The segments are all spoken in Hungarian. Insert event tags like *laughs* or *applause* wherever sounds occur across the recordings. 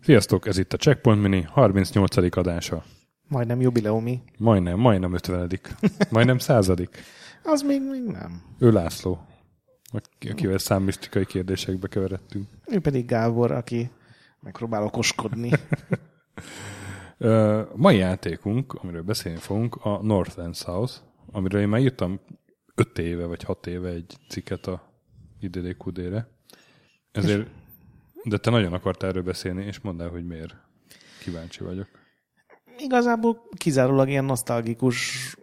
Sziasztok, ez itt a Checkpoint Mini 38. adása. Majdnem jubileumi. Majdnem, majdnem 50. Majdnem századik. Az még, még nem. Ő László, akivel számmisztikai kérdésekbe keveredtünk. Ő pedig Gábor, aki megpróbál okoskodni. *laughs* Mai játékunk, amiről beszélni fogunk, a North and South, amiről én már írtam 5 éve vagy 6 éve egy cikket a IDDQD-re. Ezért, de te nagyon akartál erről beszélni, és mondd el, hogy miért. Kíváncsi vagyok. Igazából kizárólag ilyen nosztalgikus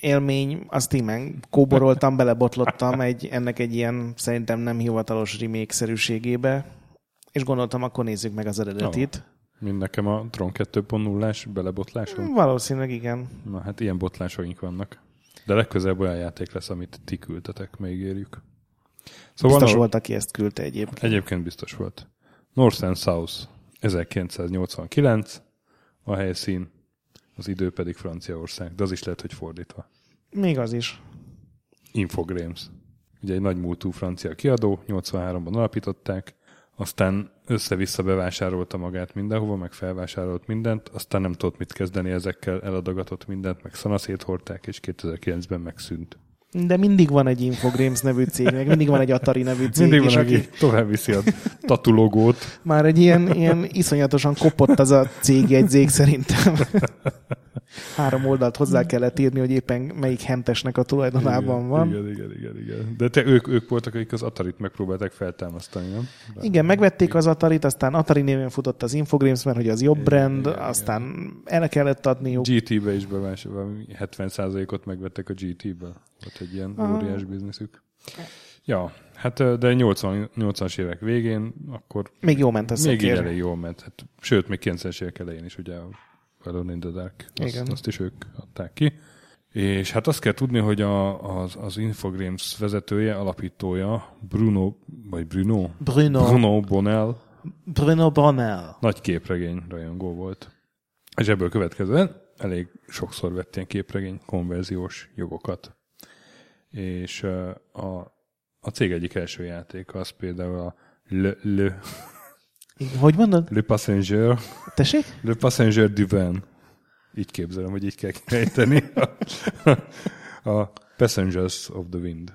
élmény, azt imen kóboroltam, belebotlottam egy, ennek egy ilyen szerintem nem hivatalos remake-szerűségébe, és gondoltam, akkor nézzük meg az eredetit. Mint nekem a Tron 2.0-ás belebotlásom. Valószínűleg igen. Na hát ilyen botlásaink vannak. De legközelebb olyan játék lesz, amit ti küldtetek, megígérjük. Szóval biztos Nor- volt, aki ezt küldte egyébként. Egyébként biztos volt. North and South 1989, a helyszín, az idő pedig Franciaország, de az is lehet, hogy fordítva. Még az is. Infogrames. Ugye egy nagy múltú francia kiadó, 83-ban alapították, aztán össze-vissza bevásárolta magát mindenhova, meg felvásárolt mindent, aztán nem tudott mit kezdeni ezekkel, eladogatott mindent, meg szanaszét hordták, és 2009-ben megszűnt. De mindig van egy Infogrames nevű cég, meg mindig van egy Atari nevű cég, Mindig és van, aki tovább viszi a tatulogót. már egy ilyen, ilyen iszonyatosan kopott az a cégjegyzék szerintem. *laughs* Három oldalt hozzá kellett írni, hogy éppen melyik hentesnek a tulajdonában igen, van. Igen, igen, igen, igen. De te, ők, ők voltak, akik az Atarit megpróbálták feltámasztani, nem? De Igen, megvették az Atarit, aztán Atari néven futott az Infogrames, mert hogy az jobb brand, igen, aztán el kellett adniuk. GT-be is bevásárolva, 70%-ot megvettek a GT-ből. Volt egy ilyen Aha. óriás bizniszük. Ja, hát de 80, 80-as évek végén akkor Még jó ment a még így elég jól ment. Hát, sőt, még 90-es évek elején is ugye Alone in the Dark, azt, Igen. azt is ők adták ki. És hát azt kell tudni, hogy a, az, az Infogrames vezetője, alapítója, Bruno, vagy Bruno, Bruno, Bruno Bonnell, Bruno Bonnell. nagy képregény rajongó volt. És ebből következően elég sokszor vett ilyen képregény konverziós jogokat. És a, a cég egyik első játéka az például a Le, Le, Hogy mondod? Le Passenger, Tessék? Le Passenger du Vin. Így képzelem, hogy így kell kejteni. A, *laughs* a Passengers of the Wind.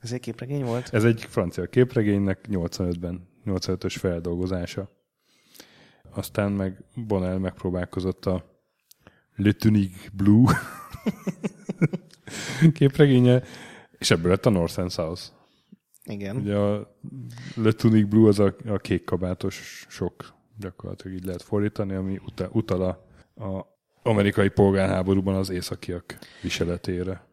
Ez egy képregény volt? Ez egy francia képregénynek 85-ben, 85-ös feldolgozása. Aztán meg Bonnell megpróbálkozott a Le Tunique Blue *laughs* képregénye, és ebből lett a North and South. Igen. Ugye a Le Tunique Blue az a, a kék kabátos sok, gyakorlatilag így lehet fordítani, ami uta, utal a, a amerikai polgárháborúban az északiak viseletére.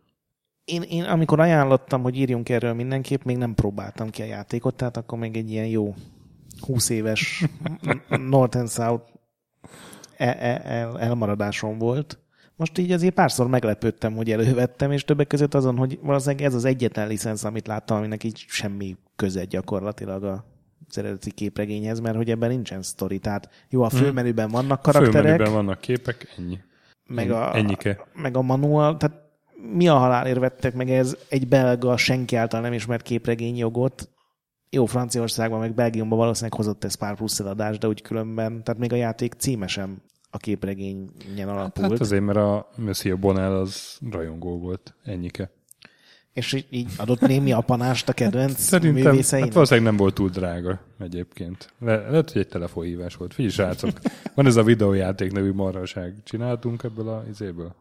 Én, én amikor ajánlottam, hogy írjunk erről mindenképp, még nem próbáltam ki a játékot, tehát akkor még egy ilyen jó 20 éves *laughs* North and South el, el, elmaradásom volt. Most így azért párszor meglepődtem, hogy elővettem, és többek között azon, hogy valószínűleg ez az egyetlen licensz, amit láttam, aminek így semmi köze gyakorlatilag a az eredeti képregényhez, mert hogy ebben nincsen sztori. Tehát jó, a főmenüben vannak karakterek, Főmenüben vannak képek, ennyi. meg a, Ennyike. meg a manual, tehát mi a halálért vettek meg ez egy belga, senki által nem ismert képregényjogot. Jó, Franciaországban, meg Belgiumban valószínűleg hozott ez pár plusz eladást, de úgy különben, tehát még a játék címe sem a képregényen alapult. Hát azért, mert a Monsieur Bonnell az rajongó volt, ennyike. és így, így adott némi apanást a kedvenc Szerintem, művészeinek. hát valószínűleg nem volt túl drága egyébként. Le, lehet, hogy egy telefonhívás volt. Figyelj, srácok, van ez a videójáték nevű marhaság. Csináltunk ebből a izéből?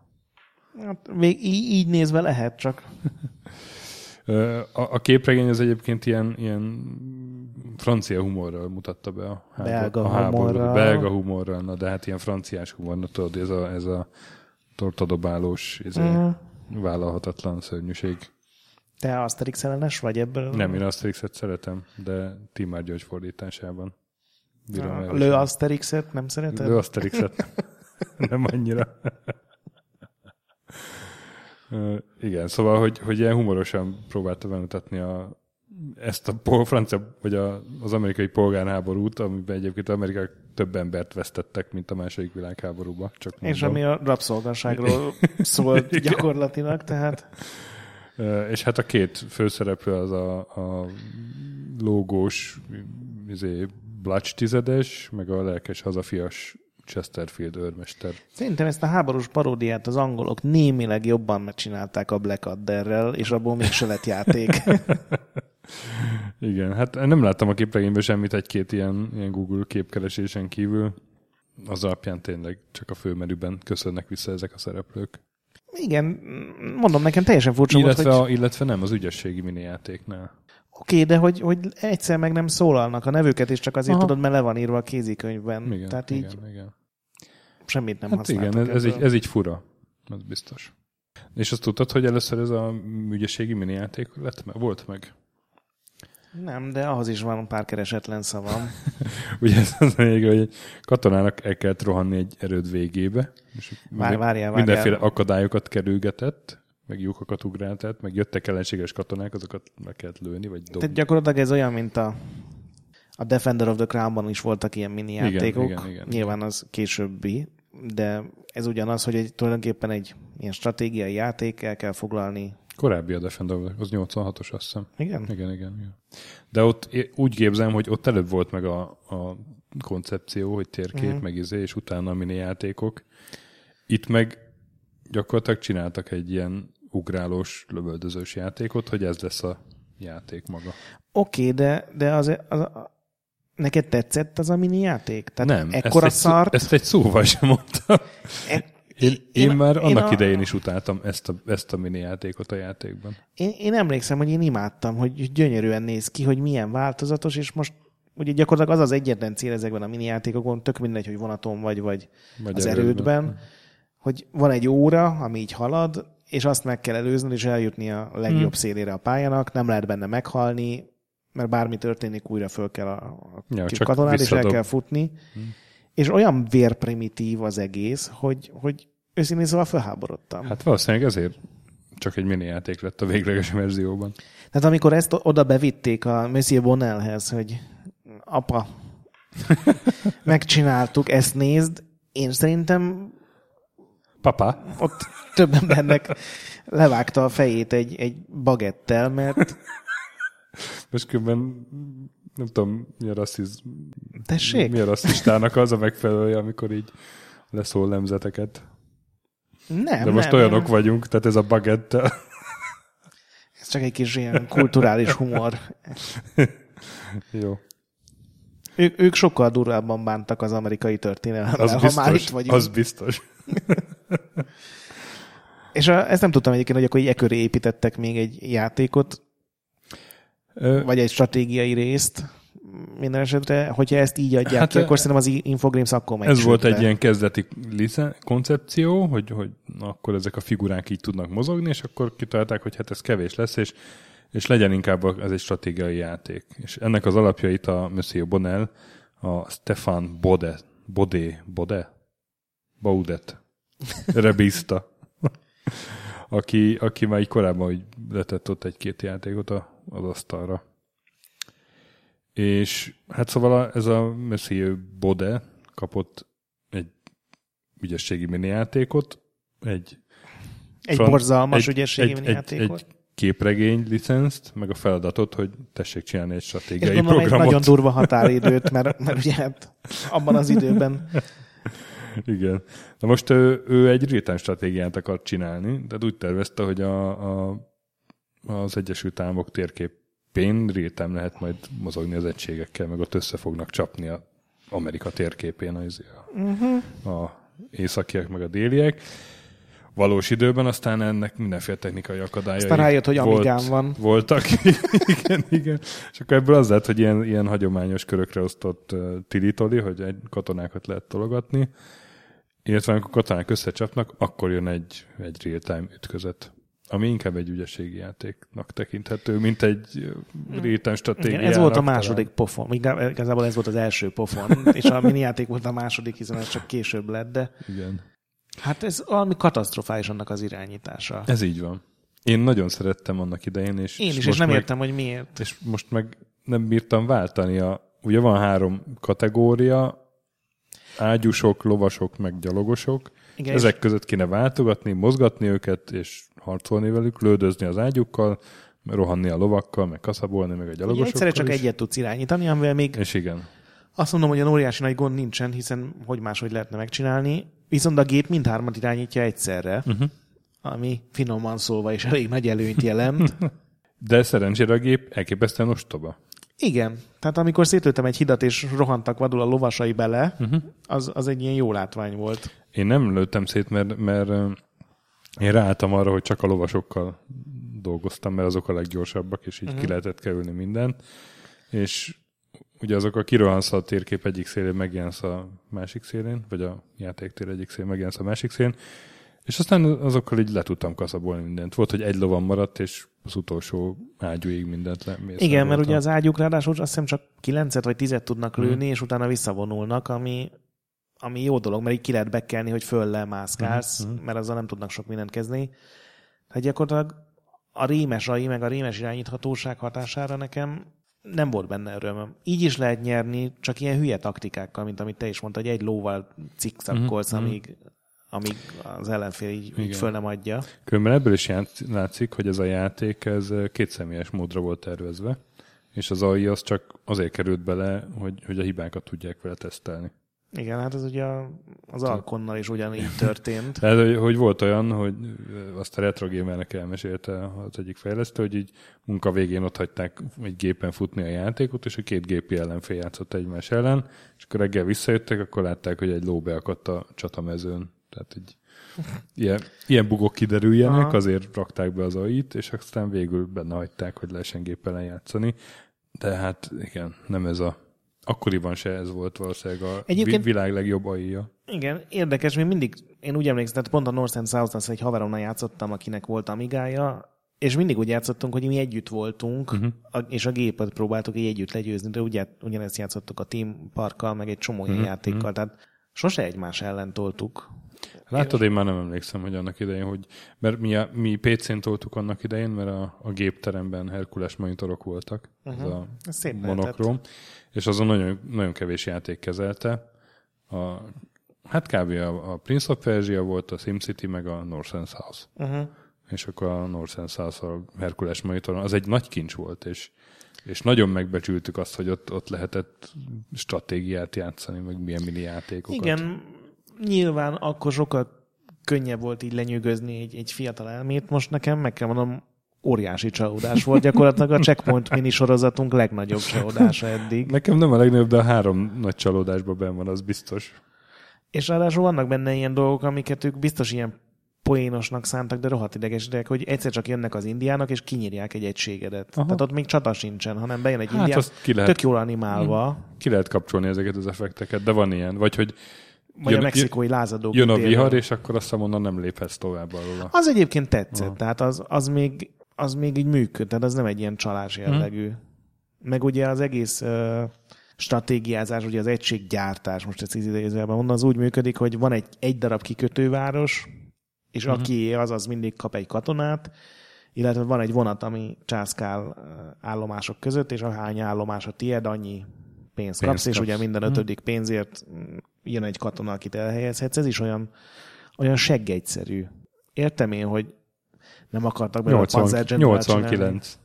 Hát, még így, így nézve lehet, csak A, a képregény az egyébként ilyen, ilyen francia humorral mutatta be a, háború, Belga a háborút. humorral. Belga humorral, na de hát ilyen franciás humor, na tudod, ez a, ez a tortadobálós, ez a vállalhatatlan szörnyűség. te Asterix ellenes vagy ebből? Nem, én Asterixet szeretem, de Timár György fordításában. Bírom A erősen. Lő Asterixet nem szereted? Ő Asterixet *laughs* nem annyira. Ö, Igen, szóval, hogy, hogy ilyen humorosan próbálta bemutatni a, ezt a pol, francia, vagy a, az amerikai polgárháborút, amiben egyébként Amerika több embert vesztettek, mint a második világháborúban. Csak És mondom. ami a rabszolgasságról szólt gyakorlatilag, tehát És hát a két főszereplő az a, a lógós izé, Blatch tizedes, meg a lelkes hazafias Chesterfield őrmester. szerintem ezt a háborús paródiát az angolok némileg jobban megcsinálták a Blackadderrel, és abból mégse lett játék. *laughs* Igen, hát nem láttam a képregényben semmit egy-két ilyen, ilyen Google képkeresésen kívül. Az alapján tényleg csak a főmenüben köszönnek vissza ezek a szereplők. Igen, mondom, nekem teljesen furcsa Illetve, volt, hogy a, illetve nem, az ügyességi minijátéknál. Oké, de hogy, hogy egyszer meg nem szólalnak a nevüket, és csak azért Aha. tudod, mert le van írva a kézikönyvben. Igen, Tehát igen, így igen. semmit nem Hát használtak igen, ez, ez, így, ez így fura. Az biztos. És azt tudtad, hogy először ez a ügyességi minijáték lett, volt meg? Nem, de ahhoz is van pár keresetlen szavam. *laughs* Ugye ez az még, hogy egy katonának el kellett rohanni egy erőd végébe, és Vár, várjál, várjál. mindenféle akadályokat kerülgetett, meg lyukakat ugráltett, meg jöttek ellenséges katonák, azokat meg kellett lőni, vagy dobni. Tehát gyakorlatilag ez olyan, mint a, a Defender of the Crown-ban is voltak ilyen mini Igen, játékok. igen, igen, Nyilván az későbbi, de ez ugyanaz, hogy egy, tulajdonképpen egy ilyen stratégiai játék, el kell foglalni. Korábbi a Defender, az 86-os, azt hiszem. Igen? Igen, igen, igen. De ott úgy képzelem, hogy ott előbb volt meg a, a koncepció, hogy térkép, uh-huh. meg izé, és utána a mini játékok. Itt meg gyakorlatilag csináltak egy ilyen ugrálós, lövöldözős játékot, hogy ez lesz a játék maga. Oké, okay, de, de az, az, az, neked tetszett az a mini játék? Tehát Nem, ekkora ezt, egy, szart? ezt egy szóval sem mondtam. e, Én, én, én már annak a- a... idején is utáltam ezt a, ezt a mini játékot a játékban. Én, én emlékszem, hogy én imádtam, hogy gyönyörűen néz ki, hogy milyen változatos, és most ugye gyakorlatilag az az egyetlen cél ezekben a mini játékokon, tök mindegy, hogy vonaton vagy, vagy Vagy az erődben. erődben, hogy van egy óra, ami így halad, és azt meg kell előznöd, és eljutni a legjobb Hmm. szélére a pályának, nem lehet benne meghalni, mert bármi történik, újra föl kell a, a Ja, katonád, és el kell futni. És olyan vérprimitív az egész, hogy, hogy őszintén szóval felháborodtam. Hát, valószínűleg ezért csak egy mini játék lett a végleges verzióban. Tehát amikor ezt oda bevitték a Monsieur Bonnellhez, hogy apa, *laughs* megcsináltuk, ezt nézd, én szerintem Papa? ott több embernek levágta a fejét egy, egy bagettel, mert Most különben nem tudom, mi a rassziz... tessék, Mi a rasszistának az a megfelelője, amikor így leszól nemzeteket. nem, De most nem, olyanok nem. vagyunk, tehát ez a bagettel. Ez csak egy kis ilyen kulturális humor. Jó. Ők, ők sokkal durvábban bántak az amerikai történelemmel, Az ha biztos. már itt vagyunk. Az biztos. *laughs* És a, ezt nem tudtam egyébként, hogy akkor így e köré építettek még egy játékot, Ö, vagy egy stratégiai részt. Minden esetre, hogyha ezt így adják Hát, ki, akkor szerintem az Infogrames akkor megy Ez volt egy ilyen kezdeti koncepció, hogy, hogy na, akkor ezek a figurák így tudnak mozogni, és akkor kitalálták, hogy hát ez kevés lesz, és, és legyen inkább ez egy stratégiai játék. És ennek az alapjait a Monsieur Bonnell, a Stefan Bode, Bodé, Bode? Baudet *laughs* rebízta, aki, aki már így korábban hogy letett ott egy-két játékot a, az asztalra. És hát szóval a, ez a Monsieur Bode kapott egy ügyességi minijátékot, egy, Egy fran- borzalmas egy- ügyességi egy, egy, játékot. egy képregény licenszt, meg a feladatot, hogy tessék csinálni egy És stratégiai egy programot. nagyon durva *laughs* határidőt, mert, mert ugye hát abban az időben *laughs* *laughs* Igen. Na most ő, ő egy real stratégiát akart csinálni, tehát úgy tervezte, hogy a, a, az Egyesült Államok térképén real lehet majd mozogni az egységekkel, meg ott össze fognak csapni a Amerika térképén az, a, uh-huh. a északiek, meg a déliek. Valós időben aztán ennek mindenféle technikai akadályai Aztán rájött, hogy Amigán van. Voltak. *laughs* igen, igen. És akkor ebből az lett, hogy ilyen, ilyen hagyományos körökre osztott uh, tilitoli, hogy egy katonákat lehet tologatni, illetve amikor katonák összecsapnak, akkor jön egy, egy real-time ütközet, ami inkább egy ügyességi játéknak tekinthető, mint egy uh, real-time stratégia. igen, ez volt a második pofon. Igá- Igazából ez volt az első pofon, *laughs* és a mini játék volt a második, hiszen ez csak később lett, de Igen. hát ez valami katasztrofális annak az irányítása. Ez így van. Én nagyon szerettem annak idején, és, Én is, és nem meg, értem, hogy miért. És most meg nem bírtam váltani. A, ugye van három kategória, ágyusok, lovasok, meg gyalogosok. Igen, Ezek között kéne váltogatni, mozgatni őket, és harcolni velük, lődözni az ágyukkal, rohanni a lovakkal, meg kaszabolni, meg a Ugye gyalogosokkal egyszerre csak is. egyet tudsz irányítani, amivel még És igen. azt mondom, hogy a óriási nagy gond nincsen, hiszen hogy máshogy lehetne megcsinálni. Viszont a gép mindhármat irányítja egyszerre, Uh-huh. ami finoman szólva is elég nagy előnyt jelent. *laughs* De szerencsére a gép elképesztően ostoba. Igen, tehát amikor szétlőttem egy hidat, és rohantak vadul a lovasai bele, Uh-huh. az, az egy ilyen jó látvány volt. Én nem lőttem szét, mert, mert én ráálltam arra, hogy csak a lovasokkal dolgoztam, mert azok a leggyorsabbak, és így uh-huh. ki lehetett kerülni mindent. És ugye azok a kirohansz a térkép egyik szélén, megjelensz a másik szélén, vagy a játéktér egyik szélén, megjelensz a másik szélén, és aztán azokkal így le tudtam kaszabolni mindent. Volt, hogy egy lovam maradt, és az utolsó ágyúig mindent le. Igen, mert ugye az ágyuk ráadásul azt hiszem csak 9 vagy 10 tudnak Mhm. lőni, és utána visszavonulnak, ami, ami jó dolog, mert így ki lehet bekelni, hogy föl lemászkálsz, Mhm, mert azzal nem tudnak sok mindent kezdeni. Tehát gyakorlatilag a rémes AI, meg a rémes irányíthatóság hatására nekem nem volt benne örömöm. Így is lehet nyerni, csak ilyen hülye taktikákkal, mint amit te is mondtad, hogy egy lóval cikszakkolsz, Mhm, mhm. amíg, amíg az ellenfél így, így föl nem adja. Különben ebből is látszik, hogy ez a játék ez kétszemélyes módra volt tervezve, és az AI az csak azért került bele, hogy, hogy a hibákat tudják vele tesztelni. Igen, hát ez ugye az Alkonnal is ugyanígy történt. Tehát, *laughs* hogy, hogy volt olyan, hogy azt a Retro Gamernek elmesélte az egyik fejlesztő, hogy így munka végén ott hagyták egy gépen futni a játékot, és a két gépi ellenfél játszott egymás ellen, és akkor reggel visszajöttek, akkor látták, hogy egy ló beakadt a csatamezőn. Tehát így ilyen, ilyen bugok kiderüljenek, Aha. azért rakták be az AI-t, és aztán végül benne hagyták, hogy lehessen géppel játszani. De hát igen, nem ez a akkoriban se ez volt valószínűleg a Egyébként- világ legjobb AI-ja. Igen, érdekes, még mindig, én úgy emlékszem, tehát pont a North and south az egy haveromnal játszottam, akinek volt amigája, és mindig úgy játszottunk, hogy mi együtt voltunk, Mhm. uh-huh. és a gépet próbáltuk így együtt legyőzni, de ugye, ugyanezt játszottuk a Team Parkkal, meg egy csomó Mhm, ilyen játékkal, tehát sose egymás ellen toltuk. Látod, én már nem emlékszem, hogy annak idején, hogy, mert mi, a, mi PC-n toltuk annak idején, mert a, a gépteremben Herkules monitorok voltak, uh-huh. ez a Ez szép monokrom, és azon nagyon, nagyon kevés játék kezelte. A, hát kb. A, a Prince of Persia volt, a SimCity, meg a North and South. Uh-huh. És akkor a North and South a Herkules monitoron, az egy nagy kincs volt, és, és nagyon megbecsültük azt, hogy ott, ott lehetett stratégiát játszani, meg milyen mini játékokat. Igen, nyilván akkor sokkal könnyebb volt így lenyűgözni egy, egy fiatal elmét. Most nekem meg kell mondom, óriási csalódás volt. Gyakorlatilag a Checkpoint mini sorozatunk legnagyobb csalódása eddig. Nekem nem a legnagyobb, de a három nagy csalódásban benn van, az biztos. És ráadásul vannak benne ilyen dolgok, amiket ők biztos ilyen poénosnak szántak, de rohadt idegesítek, hogy egyszer csak jönnek az indiának, és kinyírják egy egységedet. Aha. Tehát ott még csata sincsen, hanem bejön egy Hát indián, ki lehet, tök jól animálva, ki lehet kapcsolni ezeket az effekteket, de van ilyen. Vagy hogy vagy jön- a mexikói lázadók. jön a vihar, és akkor azt onnan nem léphetsz tovább alól. Az egyébként tetszett, Aha. tehát az, az, még, az még így működ, tehát az nem egy ilyen csalás jellegű. Meg ugye az egész uh, stratégiázás, ugye az egységgyártás, most ezt idézőjelben mondom, az úgy működik, hogy van egy, egy darab kikötőváros, és Mhm. uh-huh. aki az, az mindig kap egy katonát, illetve van egy vonat, ami császkál állomások között, és ahány állomás a tied, annyi pénzt kapsz, Pénzt és kapsz. ugye minden Mhm. ötödik pénzért jön egy katona, akit elhelyezhetsz. Ez is olyan, olyan seggegyszerű. Értem én, hogy nem akartak belőle 80, panzergenerát csinálni. 89.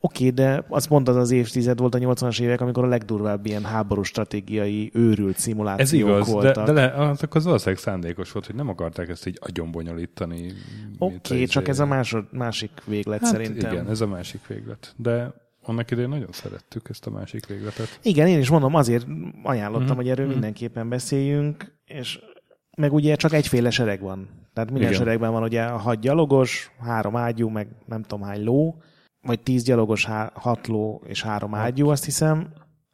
Oké, de az pont az évtized volt a 80-as évek, amikor a legdurvább ilyen háborús stratégiai őrült szimulációk Ez igaz, de, voltak. de le, az, az valószínűleg szándékos volt, hogy nem akarták ezt így agyonbonyolítani. Oké, csak ez a másod, másik véglet hát szerintem. Igen, ez a másik véglet. De annak idején nagyon szerettük ezt a másik végletet. Igen, én is mondom, azért ajánlottam, Mhm, hogy erről mhm. mindenképpen beszéljünk, és meg ugye csak egyféle sereg van. Tehát minden Igen. seregben van ugye a hat gyalogos, három ágyú, meg nem tudom hány ló, vagy tíz gyalogos, há- hat ló és három ágyú, azt hiszem,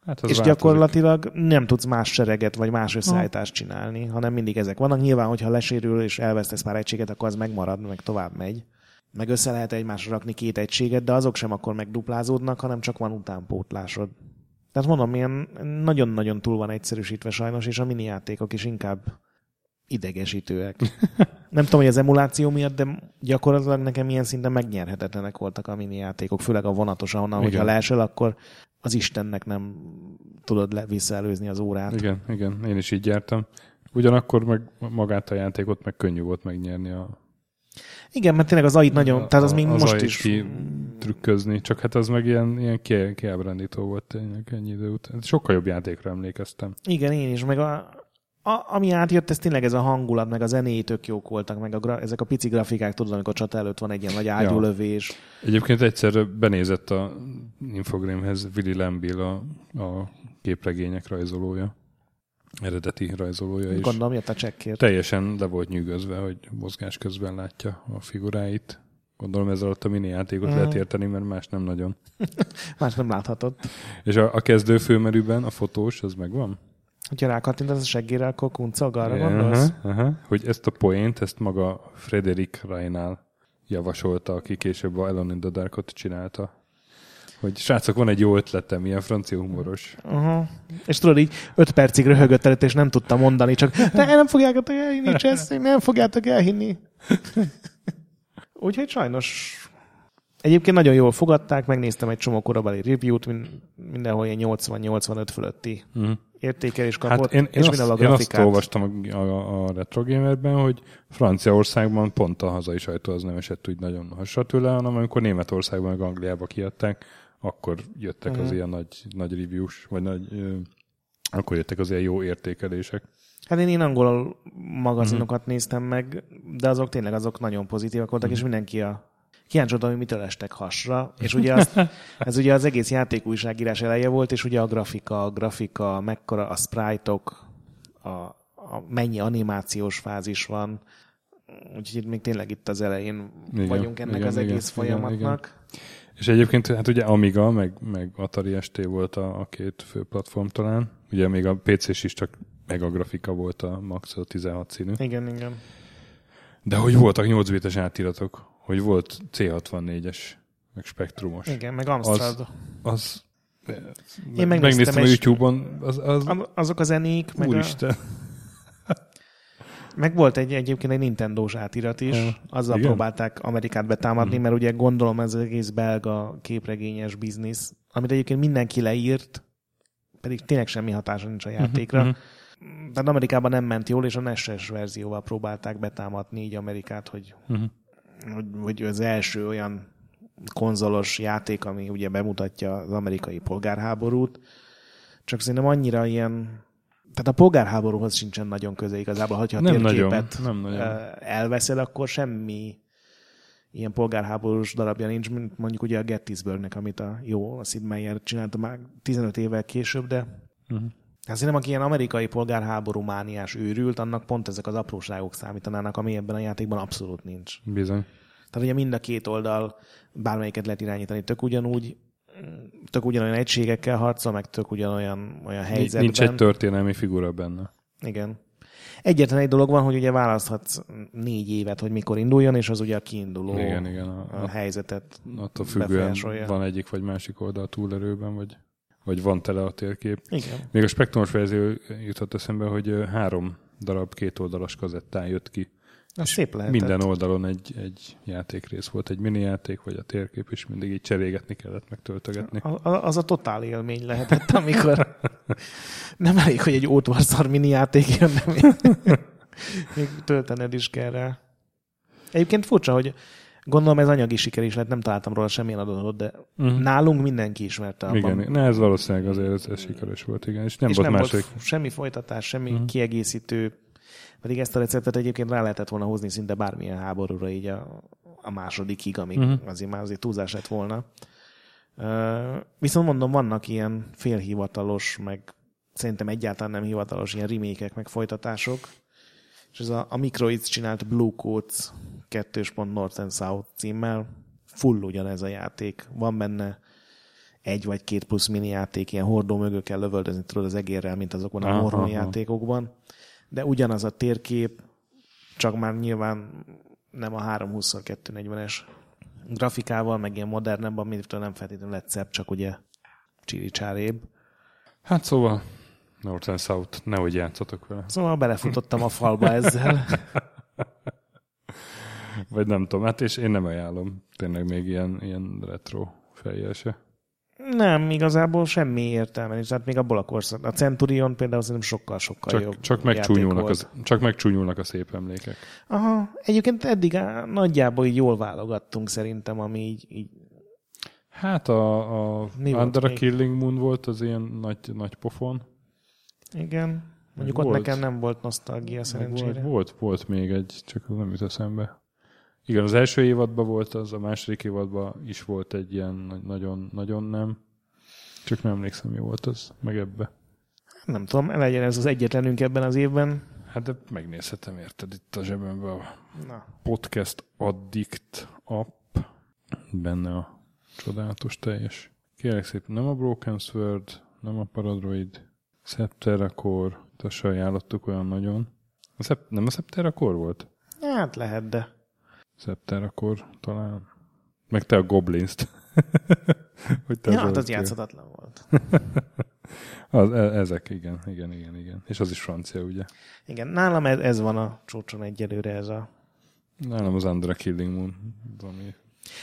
Hát és változik. gyakorlatilag nem tudsz más sereget vagy más összeállítást csinálni, hanem mindig ezek vannak. Nyilván, hogyha lesérül és elvesztesz pár egységet, akkor az megmarad, meg tovább megy. Meg össze lehet egymásra rakni két egységet, de azok sem akkor megduplázódnak, hanem csak van utánpótlásod. Tehát mondom, ilyen nagyon-nagyon túl van egyszerűsítve sajnos, és a mini játékok is inkább idegesítőek. *laughs* Nem tudom, hogy az emuláció miatt, de gyakorlatilag nekem ilyen szinten megnyerhetetlenek voltak a mini játékok, főleg a vonatos, ahonnan, Igen. hogyha leesel, akkor az Istennek nem tudod le, visszaelőzni az órát. Igen, igen, én is így jártam. Ugyanakkor meg magát a játékot meg könnyű volt megnyerni a Igen, mert tényleg az AI nagyon, a- tehát az még az most is ki trükközni, csak hát az meg ilyen, ilyen ki, kiábrándító volt tényleg ennyi idő után. Sokkal jobb játékra emlékeztem. Igen, én is, meg a, a, ami átjött, ez tényleg ez a hangulat, meg a zenéi tök jók voltak, meg a, gra- ezek a pici grafikák, tudod, amikor csata előtt van egy ilyen nagy ágyúlövés. Egyébként egyszer benézett a Infogramhez Willy Lambill a, a képregények rajzolója, eredeti rajzolója is. Gondolom, jött a csekkért. Teljesen le volt nyűgözve, hogy mozgás közben látja a figuráit. Gondolom ez alatt a mini játékot Mhm. lehet érteni, mert más nem nagyon. *laughs* Más nem láthatod. És a, a kezdő főmerűben a fotós, az megvan? Hogyha rákattintasz a seggére, akkor kuncog, arra gondolsz? Aha, aha. Hogy ezt a poént, ezt maga Frederick Reinal javasolta, aki később a Elon in the Darkot csinálta. Hogy srácok, van egy jó ötletem, ilyen francia humoros. Uh-huh. És tudod, így öt percig röhögött előtt, és nem tudta mondani, csak de nem fogjátok elhinni, Csesz, nem fogjátok elhinni. Úgyhogy sajnos egyébként nagyon jól fogadták, megnéztem egy csomó korabeli review-t, min- mindenhol ilyen 80-85 fölötti Uh-huh. értékelés kapott, Hát én, én, és azt, mindenhol a én azt grafikát. olvastam a, a, a Retro Gamerben, hogy Franciaországban pont a hazai sajtó az nem esett úgy nagyon hasra tőle, hanem amikor Németországban meg Angliába kiadták, akkor jöttek Mhm. az ilyen nagy, nagy reviews, vagy nagy, ö, akkor jöttek az ilyen jó értékelések. Hát én, én angol magazinokat Mhm. néztem meg, de azok tényleg azok nagyon pozitívak voltak, és mindenki a kíváncsi hogy mitől estek hasra, és *laughs* ugye az, ez ugye az egész játékújságírás eleje volt, és ugye a grafika, a grafika, mekkora a sprite-ok, a, a mennyi animációs fázis van, úgyhogy itt még tényleg itt az elején Igen, vagyunk ennek igen, az igen, egész igen, folyamatnak. És egyébként hát ugye Amiga, meg, meg Atari ST volt a, a két fő platform talán. Ugye még a PC-s is csak meg a grafika volt a max, a 16 színű. Igen, igen. De hogy voltak 8 bites átiratok, hogy volt C64-es, meg spektrumos. Igen, meg Amstrad. Az... Én megnéztem, megnéztem a YouTube-on, az, az Azok a zenék, meg, a, úristen. Meg volt egy egyébként egy Nintendo-s átirat is, Ja. azzal Igen? próbálták Amerikát betámadni, mert ugye gondolom ez az egész belga képregényes biznisz, amit egyébként mindenki leírt, pedig tényleg semmi hatása nincs a játékra. mhm. Tehát Amerikában nem ment jól, és a NES-es verzióval próbálták betámadni így Amerikát, hogy, Mhm. hogy, hogy az első olyan konzolos játék, ami ugye bemutatja az amerikai polgárháborút, csak szerintem annyira ilyen tehát a polgárháborúhoz sincsen nagyon köze igazából, hogyha a Nem nagyon, térképet nem nagyon. elveszed, akkor semmi ilyen polgárháborús darabja nincs, mint mondjuk ugye a Gettysburgnek, amit a jó, a Sid Meier csinálta már 15 évvel később, de Mhm. Hát szerintem, aki ilyen amerikai polgárháború mániás őrült, annak pont ezek az apróságok számítanának, ami ebben a játékban abszolút nincs. Bizony. Tehát ugye mind a két oldal bármelyiket lehet irányítani tök ugyanúgy, tök ugyanolyan egységekkel harcol, meg tök ugyanolyan olyan helyzetben. Nincs egy történelmi figura benne. Igen. Egyetlen egy dolog van, hogy ugye választhatsz négy évet, hogy mikor induljon, és az ugye a kiinduló Igen, igen. A, a helyzetet attól függően van egyik vagy másik oldal túlerőben, vagy, vagy van tele a térkép. Igen. Még a spektrumos verzió jutott eszembe, hogy három darab kétoldalas kazettán jött ki. Az szép lehetett. Minden oldalon egy, egy játékrész volt, egy mini játék, vagy a térkép, és mindig így cserégetni kellett, meg töltögetni. A- a- Az a totál élmény lehetett, amikor *laughs* nem elég, hogy egy ótvarszar mini játék jön, de még, még töltened is kell rá. Egyébként furcsa, hogy gondolom ez anyagi siker is lett, nem találtam róla semmilyen adatot, de Mhm. nálunk mindenki ismerte abban. Igen, ne, ez valószínűleg azért ez, ez sikeres volt, igen. És nem és volt nem második. volt semmi folytatás, semmi Mhm. kiegészítő, pedig ezt a receptet egyébként rá lehetett volna hozni szinte bármilyen háborúra így a, a másodikig, amíg Mhm. azért már azért túlzás lett volna. Uh, viszont mondom, vannak ilyen félhivatalos, meg szerintem egyáltalán nem hivatalos ilyen remékek, meg folytatások, és ez a, a Microids csinált Blue Coats 2. North and South címmel full ugyanez a játék. Van benne egy vagy két plusz mini játék, ilyen hordó mögül kell lövöldözni, tudod, az egérrel, mint azokban a mormon aha. De ugyanaz a térkép, csak már nyilván nem a 320x240-es grafikával, meg ilyen modernebb, amitől nem feltétlenül lett szebb, csak ugye csili csárébb. Hát szóval North and South, nehogy játszatok vele. Szóval belefutottam a falba ezzel. Vagy nem tudom, hát és én nem ajánlom. Tényleg még ilyen, ilyen retro fejjel se. Nem, igazából semmi értelme nincs. Tehát még abból a korszak. A Centurion például szerintem sokkal-sokkal jobb Csak, csak, játék megcsúnyulnak az, csak megcsúnyulnak a szép emlékek. Aha, egyébként eddig á, nagyjából így jól válogattunk szerintem, ami így, így Hát a, a Mi Under a? Killing Moon volt az ilyen nagy, nagy pofon. igen. Mondjuk Meg ott volt. nekem nem volt nosztalgia szerencsére. Volt, volt, volt még egy, csak nem jut eszembe. Igen, az első évadban volt az, a második évadban is volt egy ilyen nagy- nagyon, nagyon nem. Csak nem emlékszem, mi volt az, meg ebbe. Nem tudom, legyen ez az egyetlenünk ebben az évben. Hát de megnézhetem, érted, itt a zsebemben a Na, Podcast Addict app, benne a csodálatos teljes. Kérlek szépen, nem a Broken Sword, nem a Paradroid, Septeracor, azt se ajánlottuk olyan nagyon. A Sep- nem a Septeracor volt? hát lehet, de Septeracor talán. Meg te a Goblins-t. *laughs* Hogy te ja, hát az játszhatatlan volt. *laughs* Az, e- ezek, igen, igen, igen, igen. És az is francia, ugye? Igen, nálam ez, ez van a csúcson egyelőre ez a... Nálam az Under a Killing Moon, ami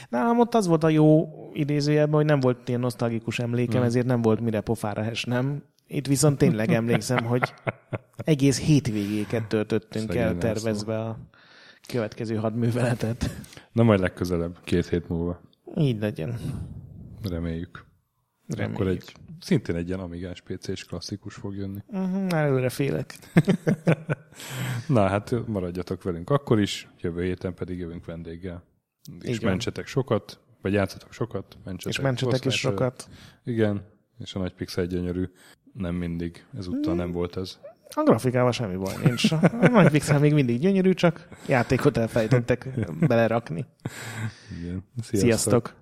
Nálam ott az volt a jó idézőjelben, hogy nem volt ilyen nosztalgikus emlékem, Hmm. ezért nem volt mire pofára esnem. Itt viszont tényleg emlékszem, hogy egész hétvégéket töltöttünk Szegény el tervezve a következő hadműveletet. Na majd legközelebb, két hét múlva. Így legyen. Reméljük. Reméljük. Akkor egy, szintén egy ilyen amigás PC-s klasszikus fog jönni. Uh-huh, már előre félek. *laughs* Na hát maradjatok velünk akkor is, jövő héten pedig jövünk vendéggel. És van. mentsetek sokat, vagy játszatok sokat, mentsetek. És mentsetek is sokat. Igen, és a nagy pixel gyönyörű. Nem mindig, ezúttal nem volt ez. A grafikával semmi baj nincs. A nagy pixel még mindig gyönyörű, csak játékot elfejtettek belerakni. Igen. Sziasztok! Sziasztok.